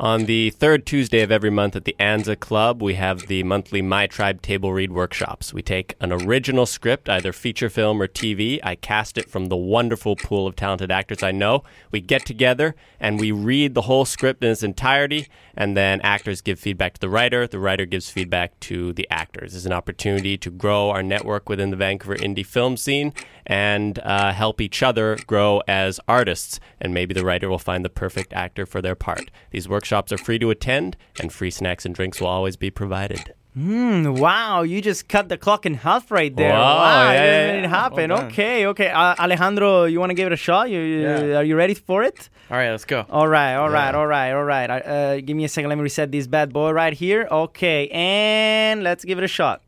On the third Tuesday of every month at the Anza Club, we have the monthly My Tribe Table Read workshops. We take an original script, either feature film or TV. I cast it from the wonderful pool of talented actors I know. We get together and we read the whole script in its entirety, and then actors give feedback to the writer. The writer gives feedback to the actors. It's an opportunity to grow our network within the Vancouver indie film scene and uh, help each other grow as artists. And maybe the writer will find the perfect actor for their part. These workshops are free to attend, and free snacks and drinks will always be provided. Mm, wow, you just cut the clock in half right there. Wow, Wow, yeah, you yeah, it yeah. happen. Well okay, okay. Uh, Alejandro, you want to give it a shot? You, you- Yeah. Are you ready for it? All right, let's go. All right, all right, Yeah. all right, all right. Uh, give me a second. Let me reset this bad boy right here. Okay, and let's give it a shot.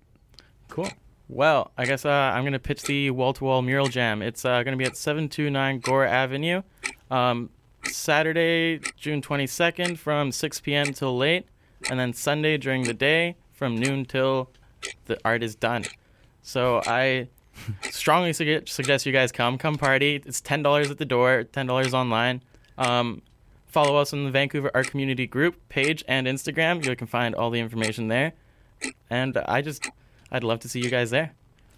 Cool. Well, I guess uh, I'm gonna pitch the wall-to-wall mural jam. It's uh, gonna be at 729 Gore Avenue. Um, Saturday, June 22nd from 6 p.m. till late, and then Sunday during the day from noon till the art is done. So I strongly sugge- suggest you guys come. Come party. It's $10 at the door, $10 online. Um, follow us on the Vancouver Art Community Group page and Instagram. You can find all the information there. And I just, I'd love to see you guys there.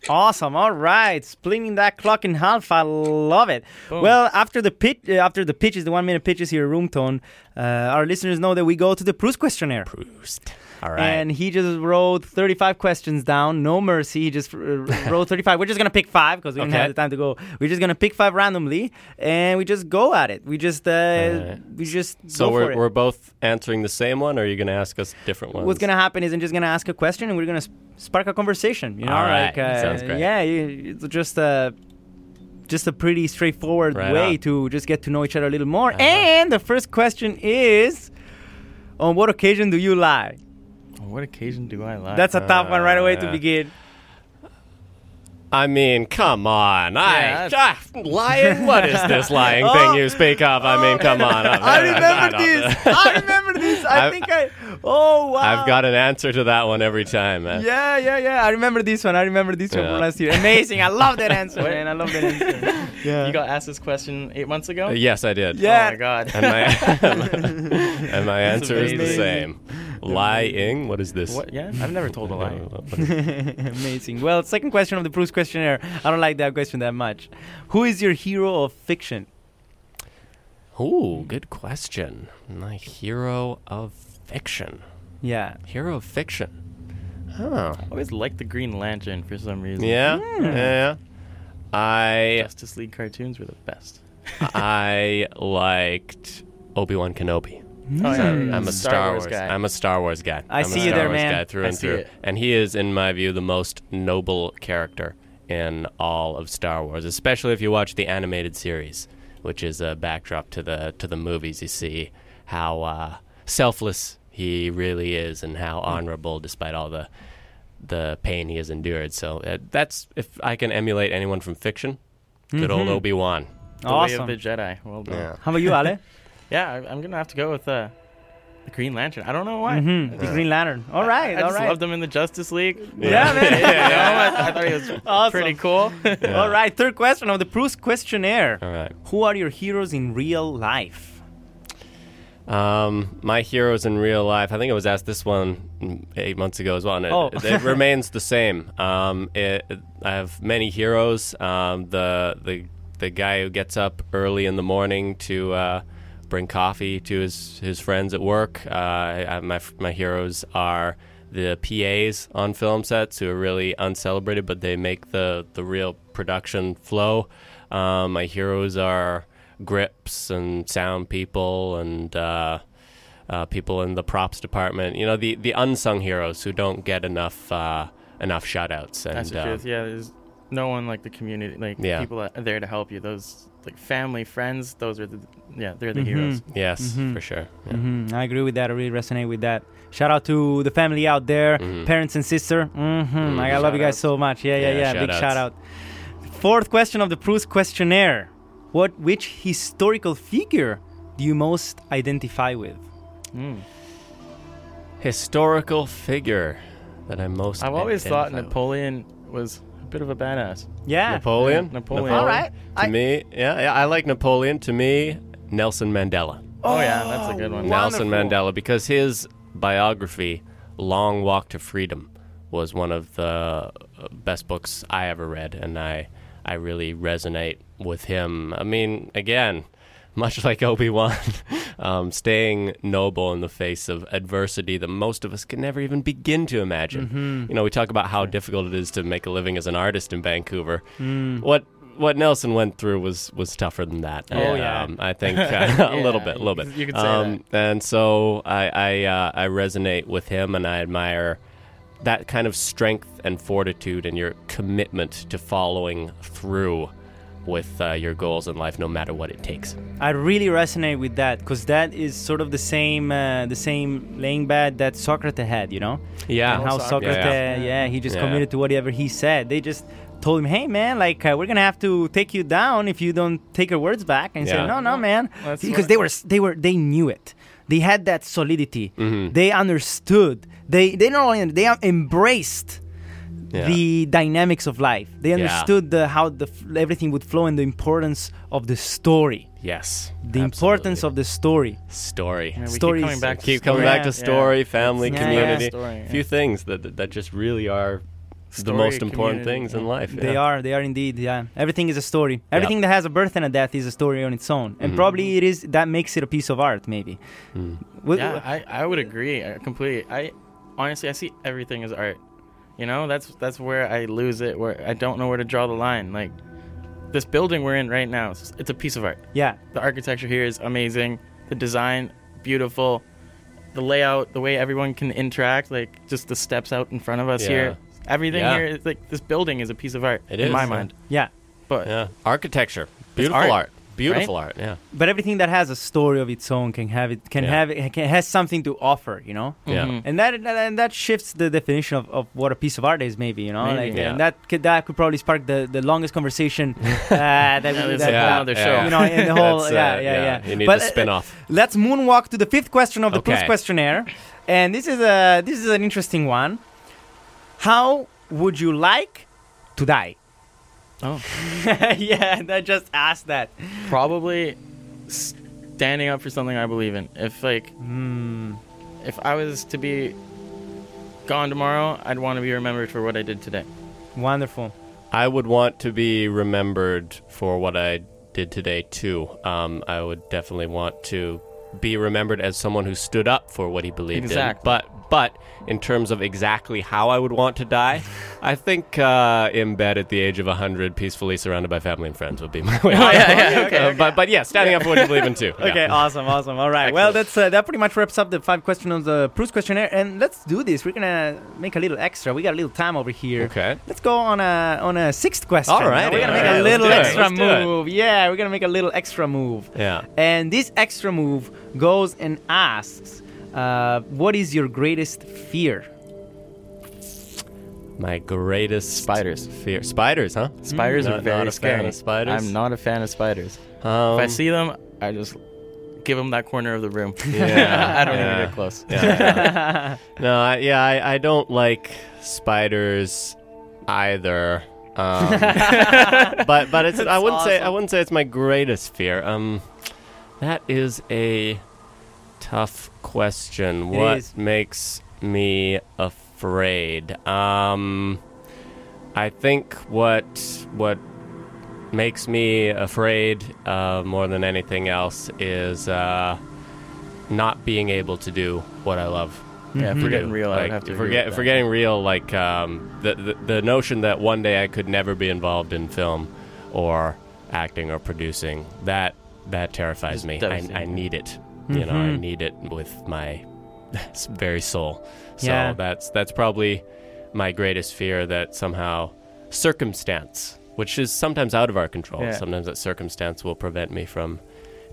Awesome. All right, splitting that clock in half. I love it. Boom. Well, after the pitch, uh, after the pitches, the one minute pitches here, room tone. Uh, our listeners know that we go to the Proust questionnaire. Proust. All right. And he just wrote 35 questions down. No mercy. He just uh, wrote 35. We're just going to pick five because we don't have the time to go. We're just going to pick five randomly and we just go at it. We just, uh, Alright. we just so go for we're, it. we're both answering the same one, or are you going to ask us different ones? What's going to happen is I'm just going to ask a question and we're going to spark a conversation. You know, All like, uh, Sounds great. yeah, you- it's just a, just a pretty straightforward Right way on. Uh-huh. to just get to know each other a little more. And the first question is, on what occasion do you lie? On what occasion do I lie? That's a tough one right away to Uh, begin. I mean, come on. Yeah, I, ah, lying? What is this lying Oh. thing you speak of? I mean, come on. I remember don't- this. I remember this. I I've- think I. Oh wow. I've got an answer to that one every time, man. Yeah, yeah, yeah. I remember this one. I remember this one from last year. Amazing. I love that answer, man. I love that answer. Yeah. You got asked this question eight months ago? Uh, yes, I did. Yeah. Oh my god. And my, and my answer is the same. Lying? What is this? what? Yeah, I've never told a lie. Amazing. Well, second question of the Proust questionnaire. I don't like that question that much. Who is your hero of fiction? Oh, good question. My hero of fiction. Yeah. Hero of fiction. Oh. I always liked the Green Lantern for some reason. Yeah. Hmm. Yeah. yeah. I Justice League cartoons were the best. I liked Obi Wan Kenobi. Oh, yeah, I'm a Star, Wars guy. I'm a Star Wars guy. I I'm see a you Star there, Wars man. guy through I and see through. it. And he is, in my view, the most noble character in all of Star Wars, especially if you watch the animated series, which is a backdrop to the to the movies. You see how uh, selfless he really is, and how honorable, despite all the the pain he has endured. So uh, that's if I can emulate anyone from fiction, good old Mhm. Obi Wan. The Way Awesome. of the Jedi. Well done. Yeah. How about you, Ale? Yeah, I, I'm gonna have to go with uh, the Green Lantern. I don't know why. hmm The Green Lantern. All right. I all just right. loved him in the Justice League. Yeah, man. You know, I, I thought he was Awesome. pretty cool. All right. Third question of the Proust questionnaire. All right. Who are your heroes in real life? Um, my heroes in real life. I think I was asked this one mm, eight months ago as well, and it, Oh. it remains the same. Um, it, I have many heroes. Um, the the the guy who gets up early in the morning to uh, bring coffee to his his friends at work. Uh, my my heroes are the PAs on film sets who are really uncelebrated, but they make the the real production flow. Um, my heroes are grips and sound people and uh, uh, people in the props department. You know, the, the unsung heroes who don't get enough uh, enough shout outs. And, That's the truth. Yeah, there's no one like the community, like Yeah. people that are there to help you. Those like family, friends. Those are the yeah, they're the Mhm. heroes. Yes, Mhm. for sure. Yeah. hmm I agree with that. I really resonate with that. Shout out to the family out there, Mhm. parents and sister. hmm Like, I love you guys Shout-outs. so much. Yeah, yeah, Yeah, yeah. Big shout-outs. shout out. Fourth question of the Proust questionnaire: What, which historical figure do you most identify with? Mm. Historical figure that I most. I've always thought identify with. Napoleon was a bit of a badass. Yeah. Napoleon. Yeah, Napoleon. All right. To I- me, yeah, yeah, I like Napoleon. To me, Nelson Mandela. Oh, yeah, that's a good one. Nelson Wonderful. Mandela because his biography, Long Walk to Freedom, was one of the uh, best books I ever read, and I I really resonate with him. I mean, again, much like Obi Wan, um, staying noble in the face of adversity that most of us can never even begin to imagine. Mm-hmm. You know, we talk about how difficult it is to make a living as an artist in Vancouver. Mm. What what Nelson went through was was tougher than that. Oh, And, yeah. um, I think uh, a little bit, a little bit. you could say that. And so I I, uh, I resonate with him, and I admire that kind of strength and fortitude and your commitment to following through with uh, your goals in life, no matter what it takes. I really resonate with that because that is sort of the same, uh, the same laying bed that Socrates had. You know, Yeah, and how Socrates. Socrates, Yeah. yeah, he just Yeah. committed to whatever he said. They just told him, "Hey, man, like uh, we're gonna have to take you down if you don't take your words back." And he Yeah. said, "No, no, man," That's because they were they were they knew it. They had that solidity. Mm-hmm. They understood. They they not only they embraced Yeah. the dynamics of life. They Yeah. understood the, how the everything would flow and the importance of the story. yes. The importance of the story. story. Yeah, we Stories- keep coming back to Keep coming story. back to Yeah. story, family, Yeah, community. yeah. Story, A yeah. few things that that just really are the most important things in yeah. life. They are. They are indeed. Yeah. Everything is a story. Everything that has a birth and a death is a story on its own, Mm-hmm. and probably it is that makes it a piece of art. Maybe. Mm. Wh- Yeah, I, I would agree uh, completely. I honestly I see everything as art. You know, that's that's where I lose it. Where I don't know where to draw the line. Like this building we're in right now, it's, it's a piece of art. yeah. The architecture here is amazing. The design, beautiful. The layout, the way everyone can interact, like just the steps out in front of us Yeah. here. Everything Yeah. here is like this building is a piece of art It in is, my yeah. mind. Yeah. But Yeah. Architecture. Beautiful art, art. Beautiful art. Yeah. But everything that has a story of its own can have it can Yeah. have it can, has something to offer. You know. Yeah. Mhm. And that, that and that shifts the definition of, of what a piece of art is, maybe you know, Maybe. like Yeah. and that could that could probably spark the, the longest conversation uh, that, Yeah, we, it's that, a whole other show. you know in the whole That's, yeah, uh, yeah yeah You need But, the uh, spin off. Let's moonwalk to the fifth question of the Okay. Proust questionnaire, and this is a this is an interesting one. How would you like to die? Oh. yeah, I just asked that. probably standing up for something I believe in. If like, Hmm. if I was to be gone tomorrow, I'd want to be remembered for what I did today. Wonderful. I would want to be remembered for what I did today too. Um, I would definitely want to be remembered as someone who stood up for what he believed Exactly. in. But but in terms of exactly how I would want to die, I think uh, in bed at the age of hundred, peacefully surrounded by family and friends would be my way. Oh, yeah, yeah, okay, Uh, But but yeah, standing up for what you believe in too. Yeah. Okay, awesome, awesome. All right. Well, that's uh, that pretty much wraps up the five questions of the Proust questionnaire, and let's do this. We're gonna make a little extra. We got a little time over here. Okay. Let's go on a on a sixth question. All right, We're gonna make right, a little extra move. Yeah, we're gonna make a little extra move. Yeah. And this extra move goes and asks, uh, "What is your greatest fear?" My greatest Spiders. fear. Spiders, huh? Spiders Not- are very not a fan scary. of spiders? I'm not a fan of spiders. Um, if I see them, I just give them that corner of the room. Yeah, I don't yeah. even get close. Yeah. no, I, yeah, I, I don't like spiders either. Um, but but it's I wouldn't say I wouldn't say it's my greatest fear. Um, that is a tough question. It what is. makes me afraid? Um, I think what what makes me afraid uh, more than anything else is uh, not being able to do what I love. Yeah, if we're getting real, I like, would have to if agree we're, get, with if we're getting real, like um, the, the the notion that one day I could never be involved in film or acting or producing that that terrifies me. I. I need it. You know, I Mhm. need it with my very soul. So Yeah. that's that's probably my greatest fear that somehow circumstance, which is sometimes out of our control, Yeah. sometimes that circumstance will prevent me from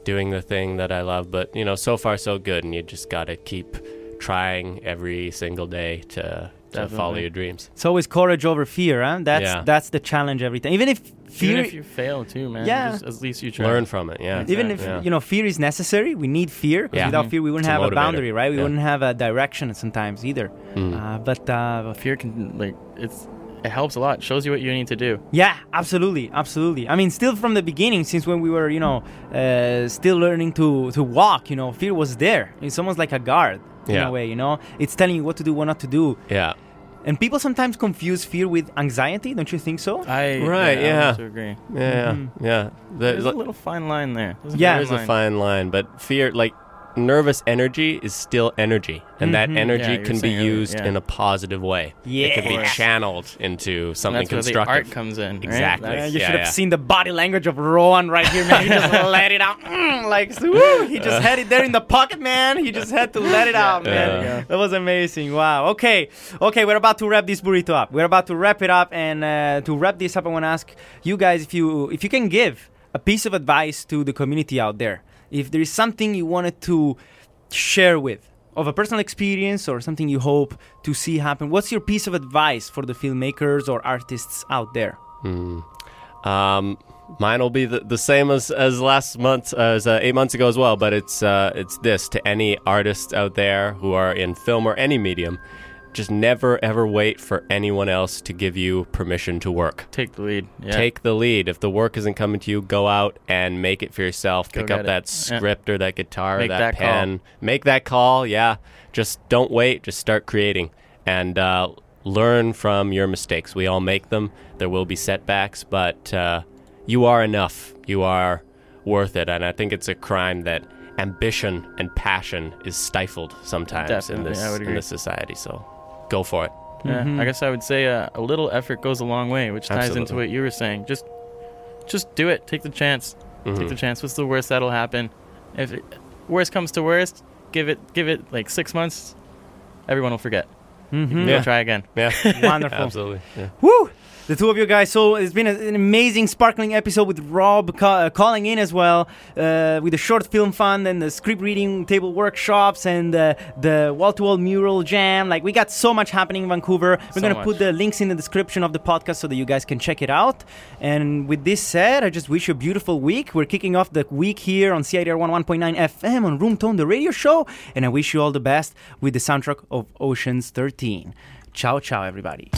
doing the thing that I love. But you know, so far so good, and you just got to keep trying every single day to to follow your dreams. It's always courage over fear, huh? That's Yeah. that's the challenge every time. Even if fear, Even if you fail too, man. Yeah. Just, at least you try. Learn from it. Yeah. even if Yeah. you know fear is necessary, we need fear. 'cause Yeah. Without fear, we wouldn't It's have a motivator. boundary, right? We Yeah. wouldn't have a direction sometimes either. Mm. Uh, but uh, Fear can like it's it helps a lot. It shows you what you need to do. Yeah, absolutely, absolutely. I mean, still from the beginning, since when we were, you know, uh, still learning to to walk, you know, fear was there. It's almost like a guard in a way, you know. It's telling you what to do, what not to do. yeah. And people sometimes confuse fear with anxiety. Don't you think so? I Right, I yeah. also agree. Yeah. Mhm. Yeah. The- There's a little fine line there. There's Yeah. There's a fine line, but fear, like nervous energy, is still energy, and that Mhm. energy Yeah, you were can be saying earlier, used yeah. in a positive way. it can be Yeah. channeled into something that's where the constructive. art comes in. right? Exactly. Uh, you Yeah, should have yeah. seen the body language of Rowan right here, man. He just let it out, Mm, like woo, he just had it there in the pocket, man. He just had to let it out, man. You That was amazing. Wow. Okay, okay, we're about to wrap this burrito up. We're about to wrap it up, and uh, to wrap this up, I want to ask you guys if you if you can give a piece of advice to the community out there. If there is something you wanted to share with of a personal experience or something you hope to see happen, what's your piece of advice for the filmmakers or artists out there? Um, mine will be the, the same as, as last month, as uh, eight months ago as well. But it's uh, it's this to any artists out there who are in film or any medium. Just never ever wait for anyone else to give you permission to work. Take the lead. Yeah. Take the lead. If the work isn't coming to you, go out and make it for yourself. Go Pick up it. that Yeah. script or that guitar, Make that, that call. pen. Make that call. Yeah. Just don't wait. Just start creating and uh, learn from your mistakes. We all make them. There will be setbacks, but uh, you are enough. You are worth it. And I think it's a crime that ambition and passion is stifled sometimes in this in this society. So go for it. Yeah, I guess I would say uh, a little effort goes a long way, which ties into what you were saying. Just, just do it. Take the chance. Take the chance. What's the worst that'll happen? If it, worst comes to worst, give it, give it like six months. Everyone will forget. Mm-hmm. Yeah. Try again. Yeah. Wonderful. Absolutely. Yeah. Woo! The two of you guys. So it's been an amazing, sparkling episode with Rob ca- uh, calling in as well, uh, with the short film fund and the script reading table workshops and uh, the wall-to-wall mural jam. Like we got so much happening in Vancouver. We're So gonna much. put the links in the description of the podcast so that you guys can check it out. And with this said, I just wish you a beautiful week. We're kicking off the week here on CiTR 11.9 FM on Room Tone, the radio show. And I wish you all the best with the soundtrack of Ocean's 13. Ciao, ciao, everybody.